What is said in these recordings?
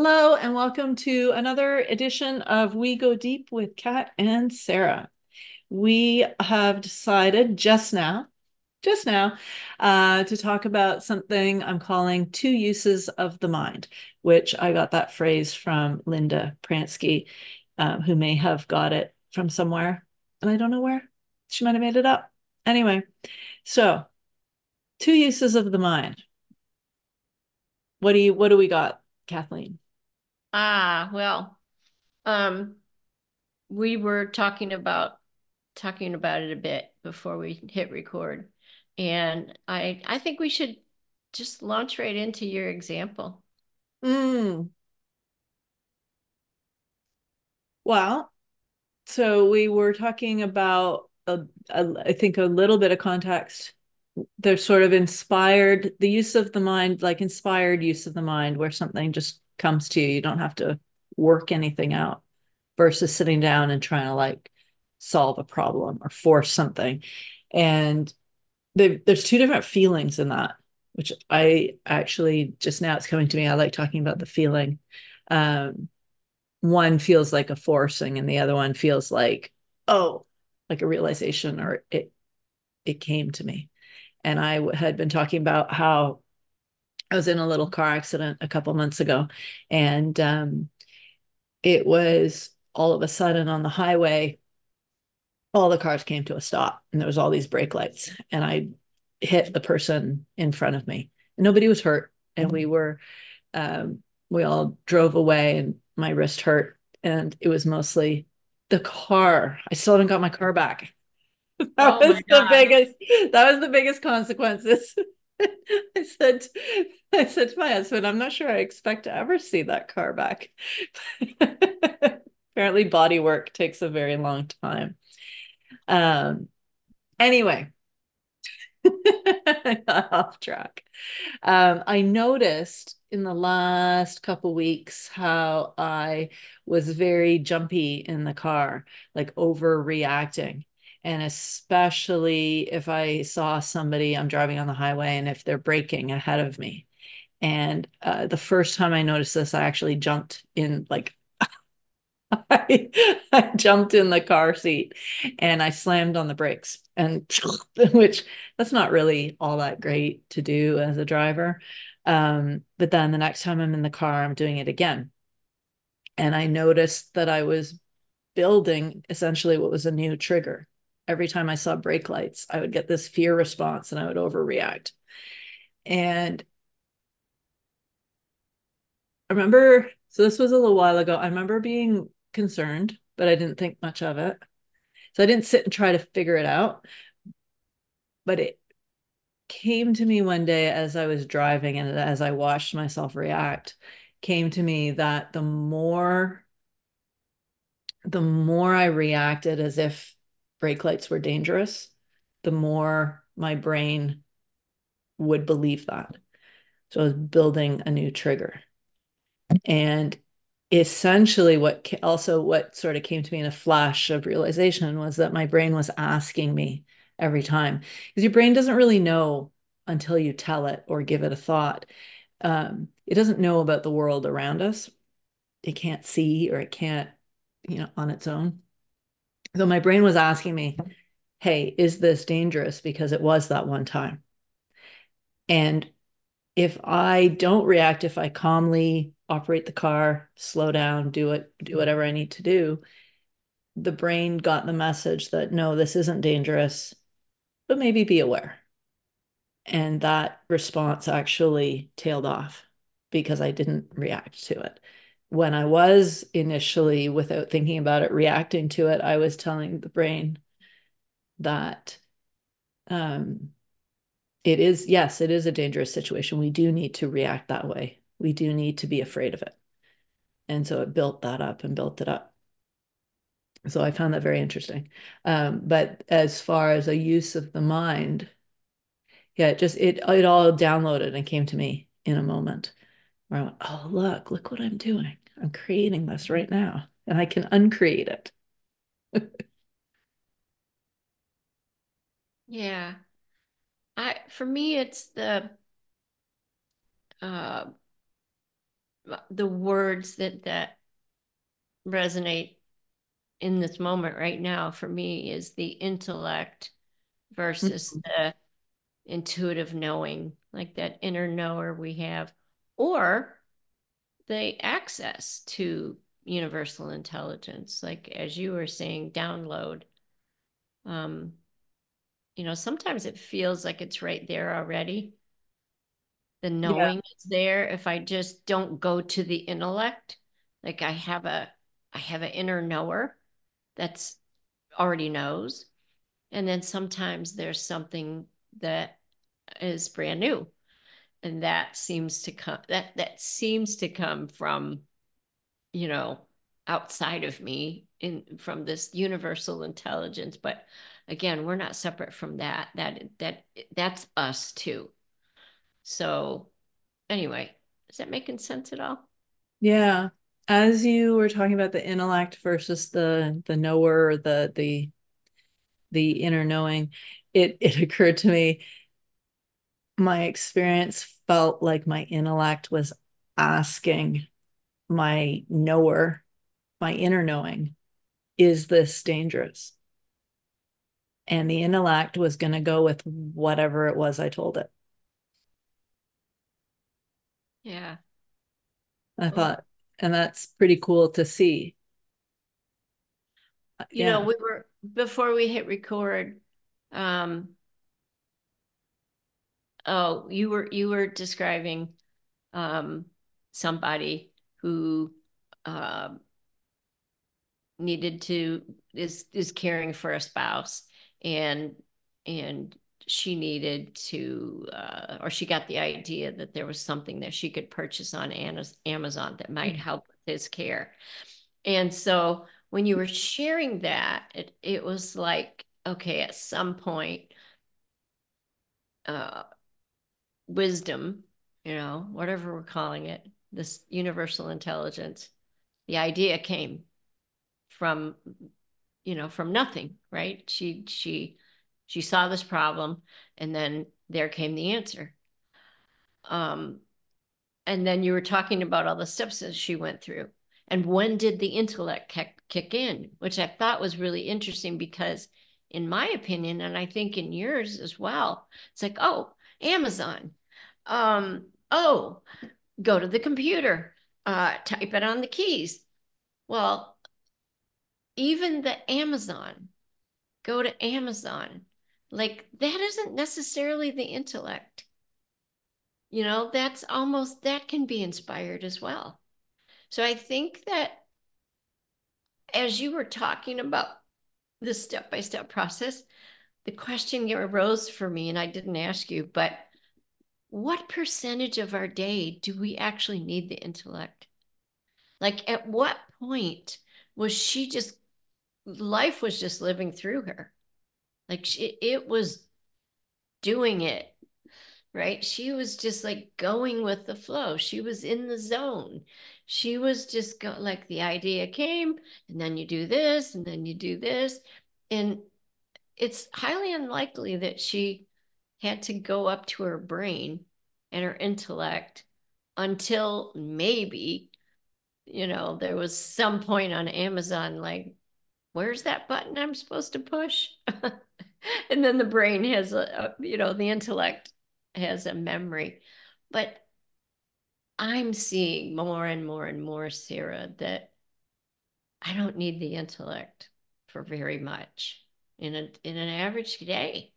Hello, and welcome to another edition of We Go Deep with Kat and Sara. We have decided just now, just now, uh, to talk about something I'm calling two uses of the mind, which I got that phrase from Linda Pransky, um, who may have got it from somewhere, and I don't know where. She might have made it up. Anyway, so two uses of the mind. What do you what do we got, Kathleen? Ah, well, um, we were talking about talking about it a bit before we hit record. And I I think we should just launch right into your example. Mm. Well, so we were talking about a, a, I think a little bit of context. There's sort of inspired the use of the mind, like inspired use of the mind, where something just comes to you. You don't have to work anything out versus sitting down and trying to like solve a problem or force something. And there's two different feelings in that, which I actually just now it's coming to me. I like talking about the feeling. Um, one feels like a forcing, and the other one feels like, oh, like a realization, or it it came to me. And I had been talking about how I was in a little car accident a couple months ago, and um, it was all of a sudden on the highway, all the cars came to a stop, and there was all these brake lights, and I hit the person in front of me. And nobody was hurt, and we were, um, we all drove away, and my wrist hurt, and it was mostly the car. I still haven't got my car back. that oh was the biggest. That was the biggest consequences. I said, I said to my husband, I'm not sure I expect to ever see that car back. Apparently, body work takes a very long time. Um, anyway, off track. Um, I noticed in the last couple weeks how I was very jumpy in the car, like overreacting and especially if I saw somebody, I'm driving on the highway, and if they're braking ahead of me. And uh, the first time I noticed this, I actually jumped in, like, I, I jumped in the car seat and I slammed on the brakes, and which that's not really all that great to do as a driver. Um, but then the next time I'm in the car, I'm doing it again. And I noticed that I was building essentially what was a new trigger every time I saw brake lights, I would get this fear response and I would overreact. And I remember, so this was a little while ago. I remember being concerned, but I didn't think much of it. So I didn't sit and try to figure it out. But it came to me one day as I was driving and as I watched myself react, came to me that the more the more I reacted as if brake lights were dangerous, the more my brain would believe that. So I was building a new trigger. And essentially what also what sort of came to me in a flash of realization was that my brain was asking me every time because your brain doesn't really know until you tell it or give it a thought um, it doesn't know about the world around us it can't see or it can't you know on its own so my brain was asking me, hey, is this dangerous? Because it was that one time. And if I don't react, if I calmly operate the car, slow down, do it, do whatever I need to do, the brain got the message that no, this isn't dangerous, but maybe be aware. And that response actually tailed off because I didn't react to it when I was initially, without thinking about it, reacting to it, I was telling the brain that um, it is, yes, it is a dangerous situation. We do need to react that way. We do need to be afraid of it. And so it built that up and built it up. So I found that very interesting. Um, but as far as a use of the mind, yeah, it just it it all downloaded and came to me in a moment where I went, oh, look, look what I'm doing. I'm creating this right now and I can uncreate it. yeah. I for me it's the uh the words that that resonate in this moment right now for me is the intellect versus mm-hmm. the intuitive knowing, like that inner knower we have, or the access to universal intelligence, like as you were saying, download. Um, you know, sometimes it feels like it's right there already. The knowing yeah. is there. If I just don't go to the intellect, like I have a I have an inner knower that's already knows. And then sometimes there's something that is brand new. And that seems to come that that seems to come from, you know, outside of me in from this universal intelligence. But again, we're not separate from that. That that that's us too. So anyway, is that making sense at all? Yeah as you were talking about the intellect versus the the knower the the the inner knowing it it occurred to me my experience felt like my intellect was asking my knower my inner knowing is this dangerous and the intellect was going to go with whatever it was i told it yeah i thought and that's pretty cool to see. You yeah. know, we were before we hit record. Um, oh, you were you were describing um, somebody who uh, needed to is is caring for a spouse and and she needed to, uh, or she got the idea that there was something that she could purchase on Amazon that might mm-hmm. help with his care. And so when you were sharing that, it, it was like, okay, at some point, uh, wisdom, you know, whatever we're calling it, this universal intelligence, the idea came from, you know, from nothing, right? She, she, she saw this problem, and then there came the answer. Um, and then you were talking about all the steps that she went through. And when did the intellect kick, kick in, which I thought was really interesting because, in my opinion, and I think in yours as well, it's like, oh, Amazon. Um, oh, go to the computer, uh, type it on the keys. Well, even the Amazon, go to Amazon, like that isn't necessarily the intellect. You know, that's almost that can be inspired as well. So I think that as you were talking about the step by step process, the question arose for me, and I didn't ask you, but what percentage of our day do we actually need the intellect? Like, at what point was she just, life was just living through her? Like she, it was doing it, right? She was just like going with the flow. She was in the zone. She was just go, like the idea came, and then you do this, and then you do this. And it's highly unlikely that she had to go up to her brain and her intellect until maybe you know there was some point on amazon like where's that button i'm supposed to push? And then the brain has a, a, you know the intellect has a memory. But i'm seeing more and more and more sara that i don't need the intellect for very much in a in an average day.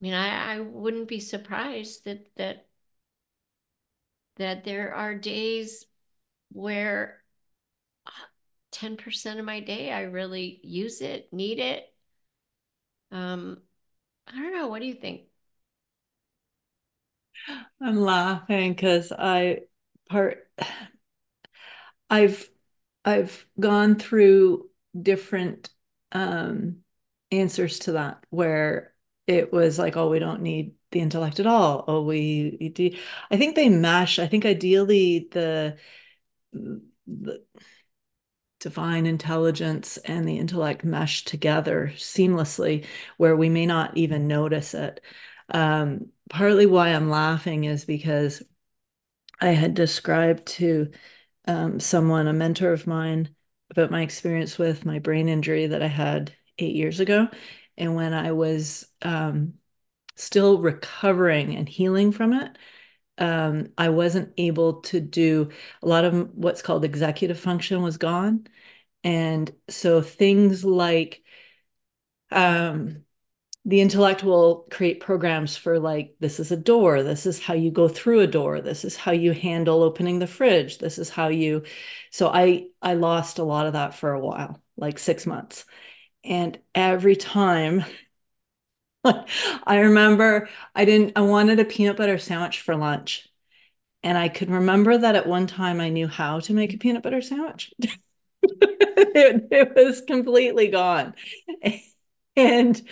I mean i i wouldn't be surprised that that that there are days where 10% of my day i really use it need it um, I don't know. What do you think? I'm laughing because I part I've I've gone through different um answers to that where it was like, oh, we don't need the intellect at all. Oh, we, we I think they mesh. I think ideally the the divine intelligence and the intellect mesh together seamlessly where we may not even notice it. Um, partly why I'm laughing is because I had described to um, someone, a mentor of mine, about my experience with my brain injury that I had eight years ago. And when I was um, still recovering and healing from it, um, I wasn't able to do a lot of what's called executive function was gone. And so things like um, the intellect will create programs for like this is a door this is how you go through a door this is how you handle opening the fridge this is how you so i i lost a lot of that for a while like 6 months and every time i remember i didn't i wanted a peanut butter sandwich for lunch. And i could remember that at one time i knew how to make a peanut butter sandwich. It, it was completely gone. And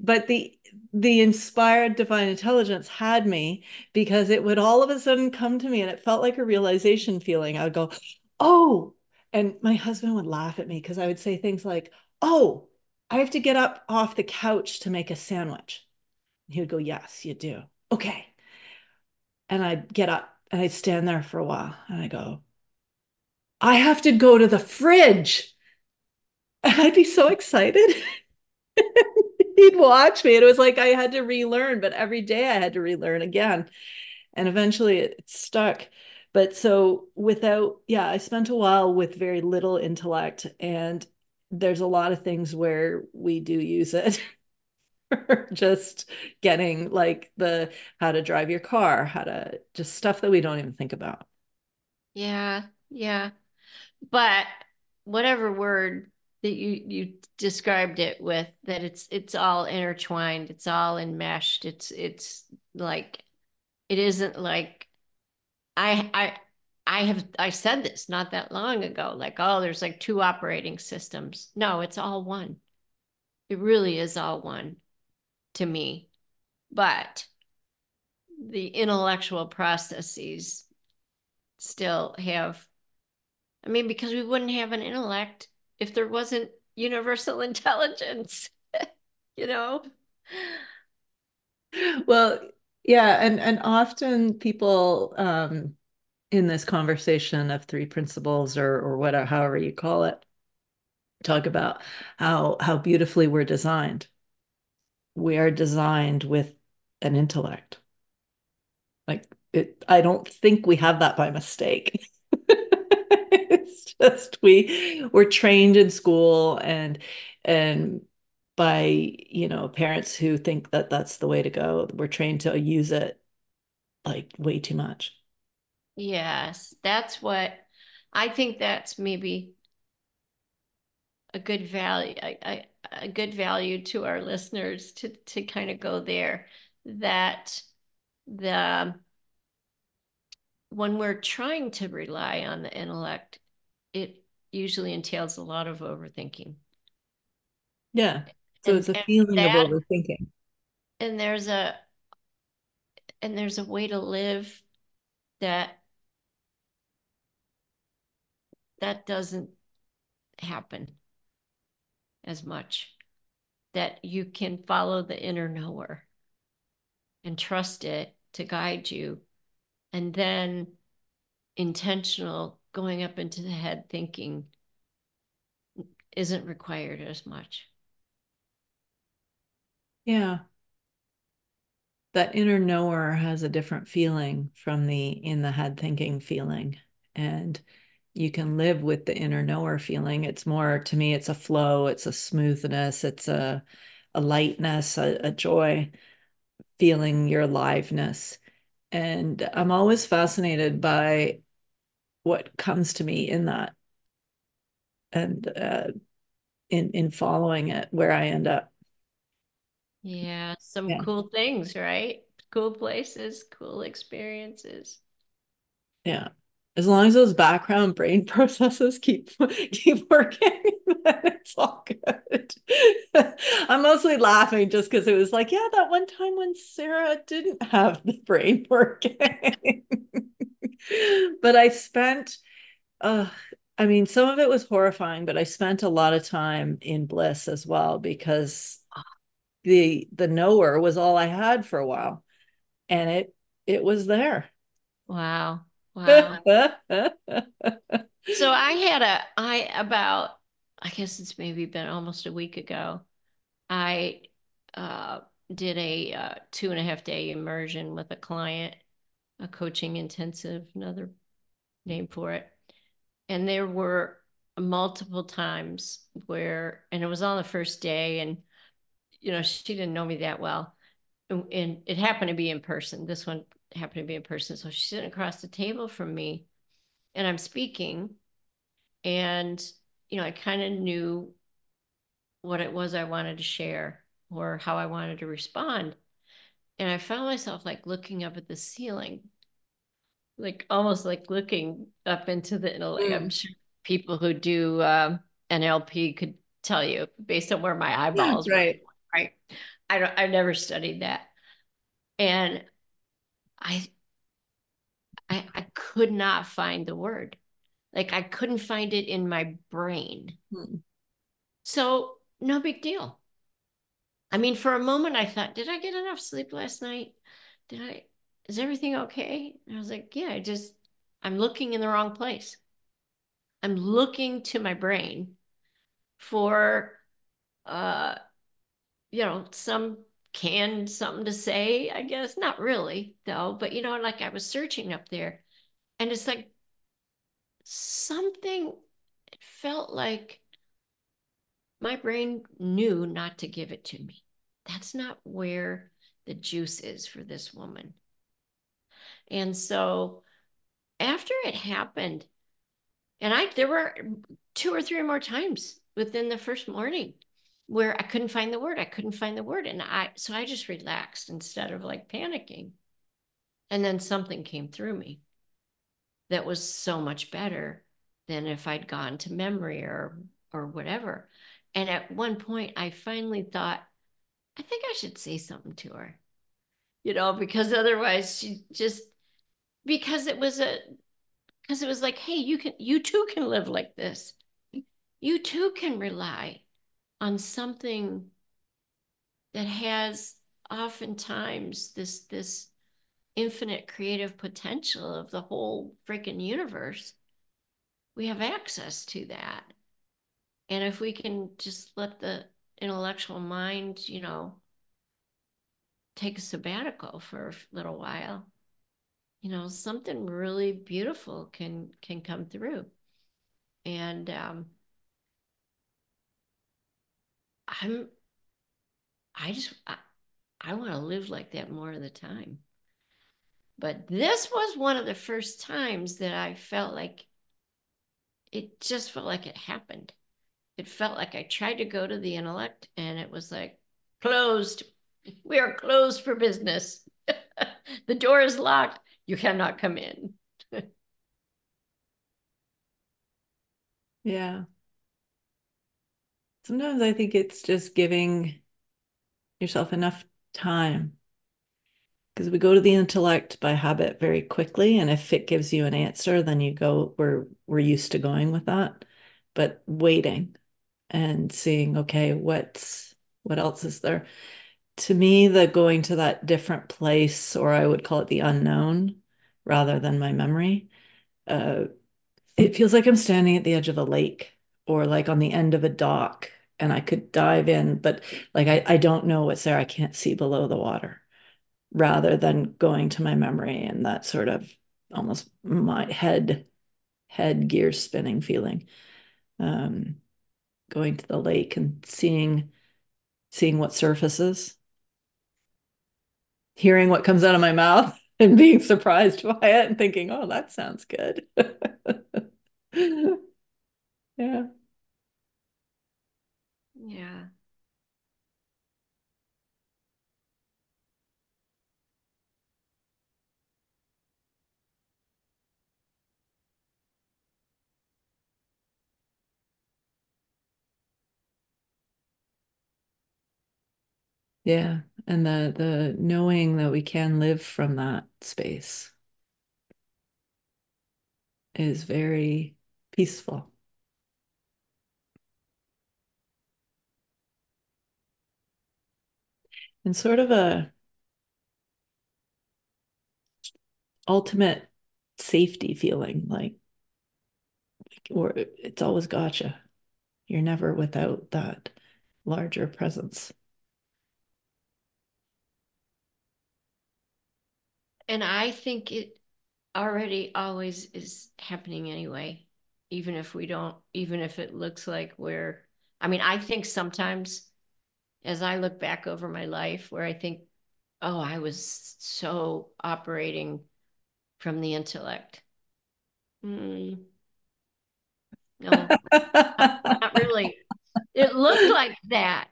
but the the inspired divine intelligence had me because it would all of a sudden come to me and it felt like a realization feeling. I would go, oh, and my husband would laugh at me because I would say things like, oh, I have to get up off the couch to make a sandwich. And he would go, yes, you do. Okay. And I'd get up and I'd stand there for a while and I go, I have to go to the fridge. And I'd be so excited. he'd watch me. And it was like I had to relearn, but every day I had to relearn again. And eventually it, it stuck. But so without, yeah, I spent a while with very little intellect. And there's a lot of things where we do use it. just getting like the how to drive your car, how to just stuff that we don't even think about. Yeah, yeah. But whatever word that you you described it with that it's it's all intertwined it's all enmeshed it's it's like it isn't like i i i have i said this not that long ago like oh there's like two operating systems. No it's all one. It really is all one to me. But the intellectual processes still have i mean because we wouldn't have an intellect if there wasn't universal intelligence, you know? Well, yeah, and and often people um in this conversation of three principles or or whatever however you call it talk about how how beautifully we're designed. We are designed with an intellect. Like it I don't think we have that by mistake. it's just we were trained in school and and by you know parents who think that that's the way to go we're trained to use it like way too much yes that's what i think that's maybe a good value a, a good value to our listeners to to kind of go there that the when we're trying to rely on the intellect, it usually entails a lot of overthinking. Yeah. So and, it's a feeling that, of overthinking. And there's a and there's a way to live that that doesn't happen as much that you can follow the inner knower and trust it to guide you and then intentional going up into the head thinking isn't required as much. Yeah. That inner knower has a different feeling from the in the head thinking feeling. And you can live with the inner knower feeling. It's more, to me, it's a flow, it's a smoothness, it's a, a lightness, a, a joy, feeling your aliveness. And I'm always fascinated by what comes to me in that and uh, in in following it where I end up. Yeah, some yeah. cool things, right? Cool places, cool experiences. Yeah. As long as those background brain processes keep keep working, then it's all good. I'm mostly laughing just because it was like, yeah, that one time when Sara didn't have the brain working. but I spent, uh, I mean, some of it was horrifying, but I spent a lot of time in bliss as well because the the knower was all I had for a while, and it it was there. Wow. Wow. So I had a I about I guess it's maybe been almost a week ago. I uh, did a uh, two and a half day immersion with a client, a coaching intensive, another name for it. And there were multiple times where, and it was on the first day, and you know, she didn't know me that well. And, and it happened to be in person. This one happened to be a person. So she's sitting across the table from me and I'm speaking. And, you know, I kind of knew what it was I wanted to share or how I wanted to respond. And I found myself like looking up at the ceiling, like almost like looking up into the, like, I'm sure people who do um, NLP could tell you based on where my eyeballs right. were. Right. I don't, I've never studied that. And I, I, I could not find the word. Like I couldn't find it in my brain. Hmm. So no big deal. I mean, for a moment I thought, did I get enough sleep last night? Did I, is everything okay? And I was like, yeah, I just, I'm looking in the wrong place. I'm looking to my brain for, uh, you know, some canned something to say, I guess. Not really, though. But, you know, like I was searching up there and it's like something, it felt like my brain knew not to give it to me. That's not where the juice is for this woman. And so after it happened, and I there were two or three more times within the first morning where I couldn't find the word. I couldn't find the word. And I so I just relaxed instead of like panicking. And then something came through me that was so much better than if I'd gone to memory or or whatever. And at one point, I finally thought, I think I should say something to her, you know, because otherwise she just, because it was a, because it was like, hey, you can, you too can live like this. You too can rely on something that has oftentimes this, this infinite creative potential of the whole freaking universe. We have access to that. And if we can just let the intellectual mind, you know, take a sabbatical for a little while, you know, something really beautiful can can come through. And um, I'm, I just, I, I want to live like that more of the time. But this was one of the first times that I felt like it just felt like it happened it felt like I tried to go to the intellect and it was like closed. We are closed for business. the door is locked. You cannot come in. yeah. Sometimes I think it's just giving yourself enough time because we go to the intellect by habit very quickly and if it gives you an answer then you go we're we're used to going with that. But waiting and seeing okay what's what else is there? To me the going to that different place or i would call it the unknown rather than my memory uh, it feels like i'm standing at the edge of a lake or like on the end of a dock and i could dive in but like i, I don't know what's there. I can't see below the water rather than going to my memory and that sort of almost my head head gear spinning feeling. Um going to the lake and seeing seeing what surfaces hearing what comes out of my mouth and being surprised by it and thinking oh that sounds good. Yeah. yeah Yeah. And the the knowing that we can live from that space is very peaceful. And sort of a ultimate safety feeling like or it's always gotcha. You're never without that larger presence. And I think it already always is happening anyway, even if we don't, even if it looks like we're, I mean, I think sometimes as I look back over my life where I think, oh, I was so operating from the intellect. Mm, no, not really. It looked like that.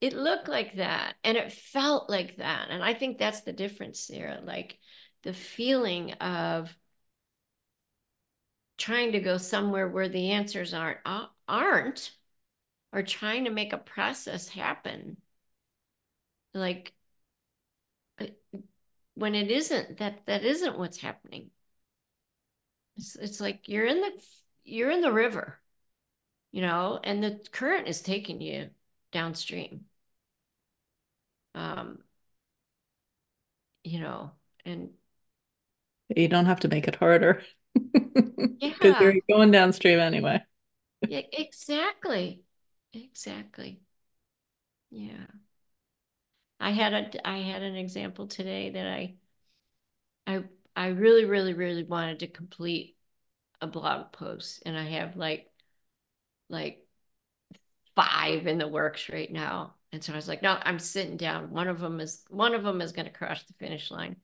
It looked like that. And it felt like that. And I think that's the difference there. Like the feeling of trying to go somewhere where the answers aren't aren't or trying to make a process happen like uh, when it isn't that that isn't what's happening it's, it's like you're in the you're in the river you know and the current is taking you downstream. Um you know and you don't have to make it harder. Yeah. because you're going downstream anyway. Yeah exactly. Exactly. Yeah. I had a i had an example today that i i i really really really wanted to complete a blog post and i have like like five in the works right now. And so i was like no i'm sitting down. One of them is one of them is going to cross the finish line.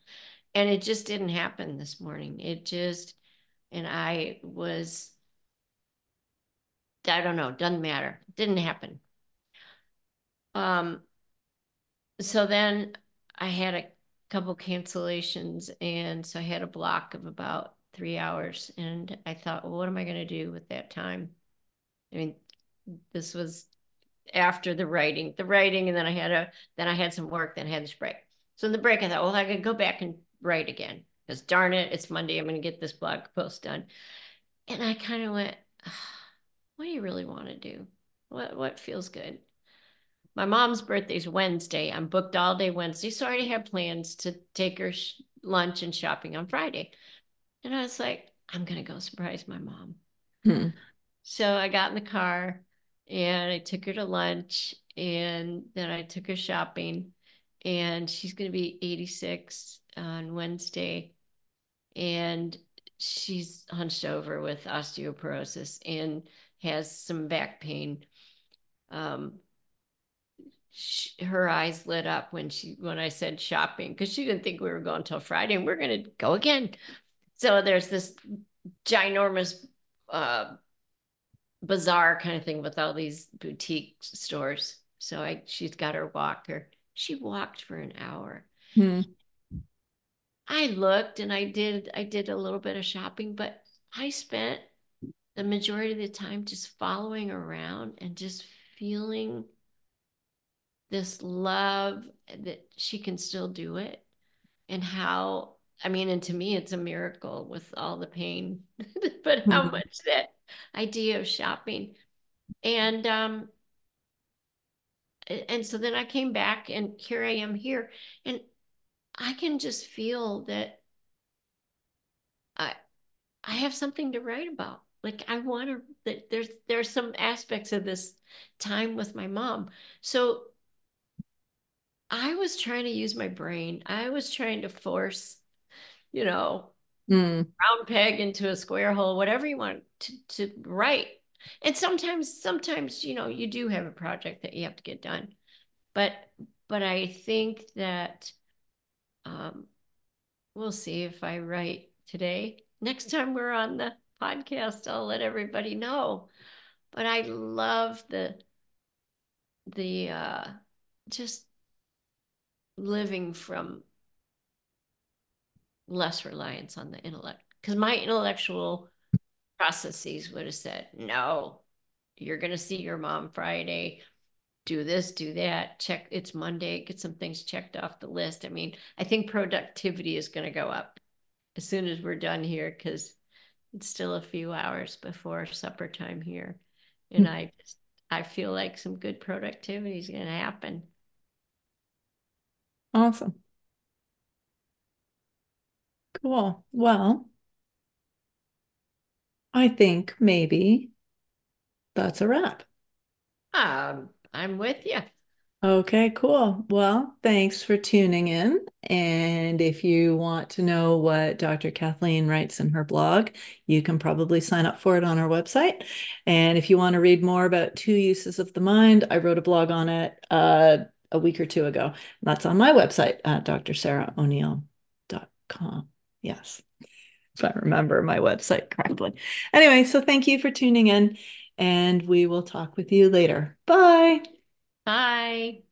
And it just didn't happen this morning. It just and i was i don't know doesn't matter. Didn't happen. Um so then i had a couple cancellations and so i had a block of about three hours and i thought well what am i going to do with that time? I mean this was after the writing the writing and then i had a then i had some work then I had this break. So in the break i thought well i could go back and write again because darn it it's monday i'm going to get this blog post done. And i kind of went what do you really want to do? What what feels good? My mom's birthday's wednesday i'm booked all day wednesday so i already have plans to take her sh- lunch and shopping on friday. And i was like i'm going to go surprise my mom. Hmm. so i got in the car and I took her to lunch and then I took her shopping and she's going to be 86 on Wednesday and she's hunched over with osteoporosis and has some back pain. Um, she, her eyes lit up when she when I said shopping because she didn't think we were going till Friday and we're going to go again. So there's this ginormous uh, bazaar kind of thing with all these boutique stores. So I she's got her walker. She walked for an hour. Hmm. I looked and I did I did a little bit of shopping, but I spent the majority of the time just following around and just feeling this love that she can still do it and how I mean, and to me, it's a miracle with all the pain, but how mm-hmm. much that idea of shopping. And um and so then I came back and here I am here and I can just feel that I I have something to write about. Like I want to that there's there's some aspects of this time with my mom. So I was trying to use my brain. I was trying to force, you know, mm. round peg into a square hole, whatever you want to, to write. And sometimes, sometimes, you know, you do have a project that you have to get done. But but I think that um, we'll see if I write today. Next time we're on the podcast, I'll let everybody know. But I love the the uh, just living from less reliance on the intellect. Because my intellectual processes would have said no you're going to see your mom friday. Do this do that. Check it's monday. Get some things checked off the list. I mean i think productivity is going to go up as soon as we're done here because it's still a few hours before supper time here. And i just i feel like some good productivity is going to happen. Awesome Cool. Well, I think maybe that's a wrap. Um, I'm with you. Okay, cool. Well, thanks for tuning in. And if you want to know what Dr. Kathleen writes in her blog, you can probably sign up for it on our website. And if you want to read more about two uses of the mind, I wrote a blog on it uh, a week or two ago. That's on my website at drsarahoneal.com. Yes, if I remember my website correctly. Anyway, so thank you for tuning in, and we will talk with you later. Bye. Bye.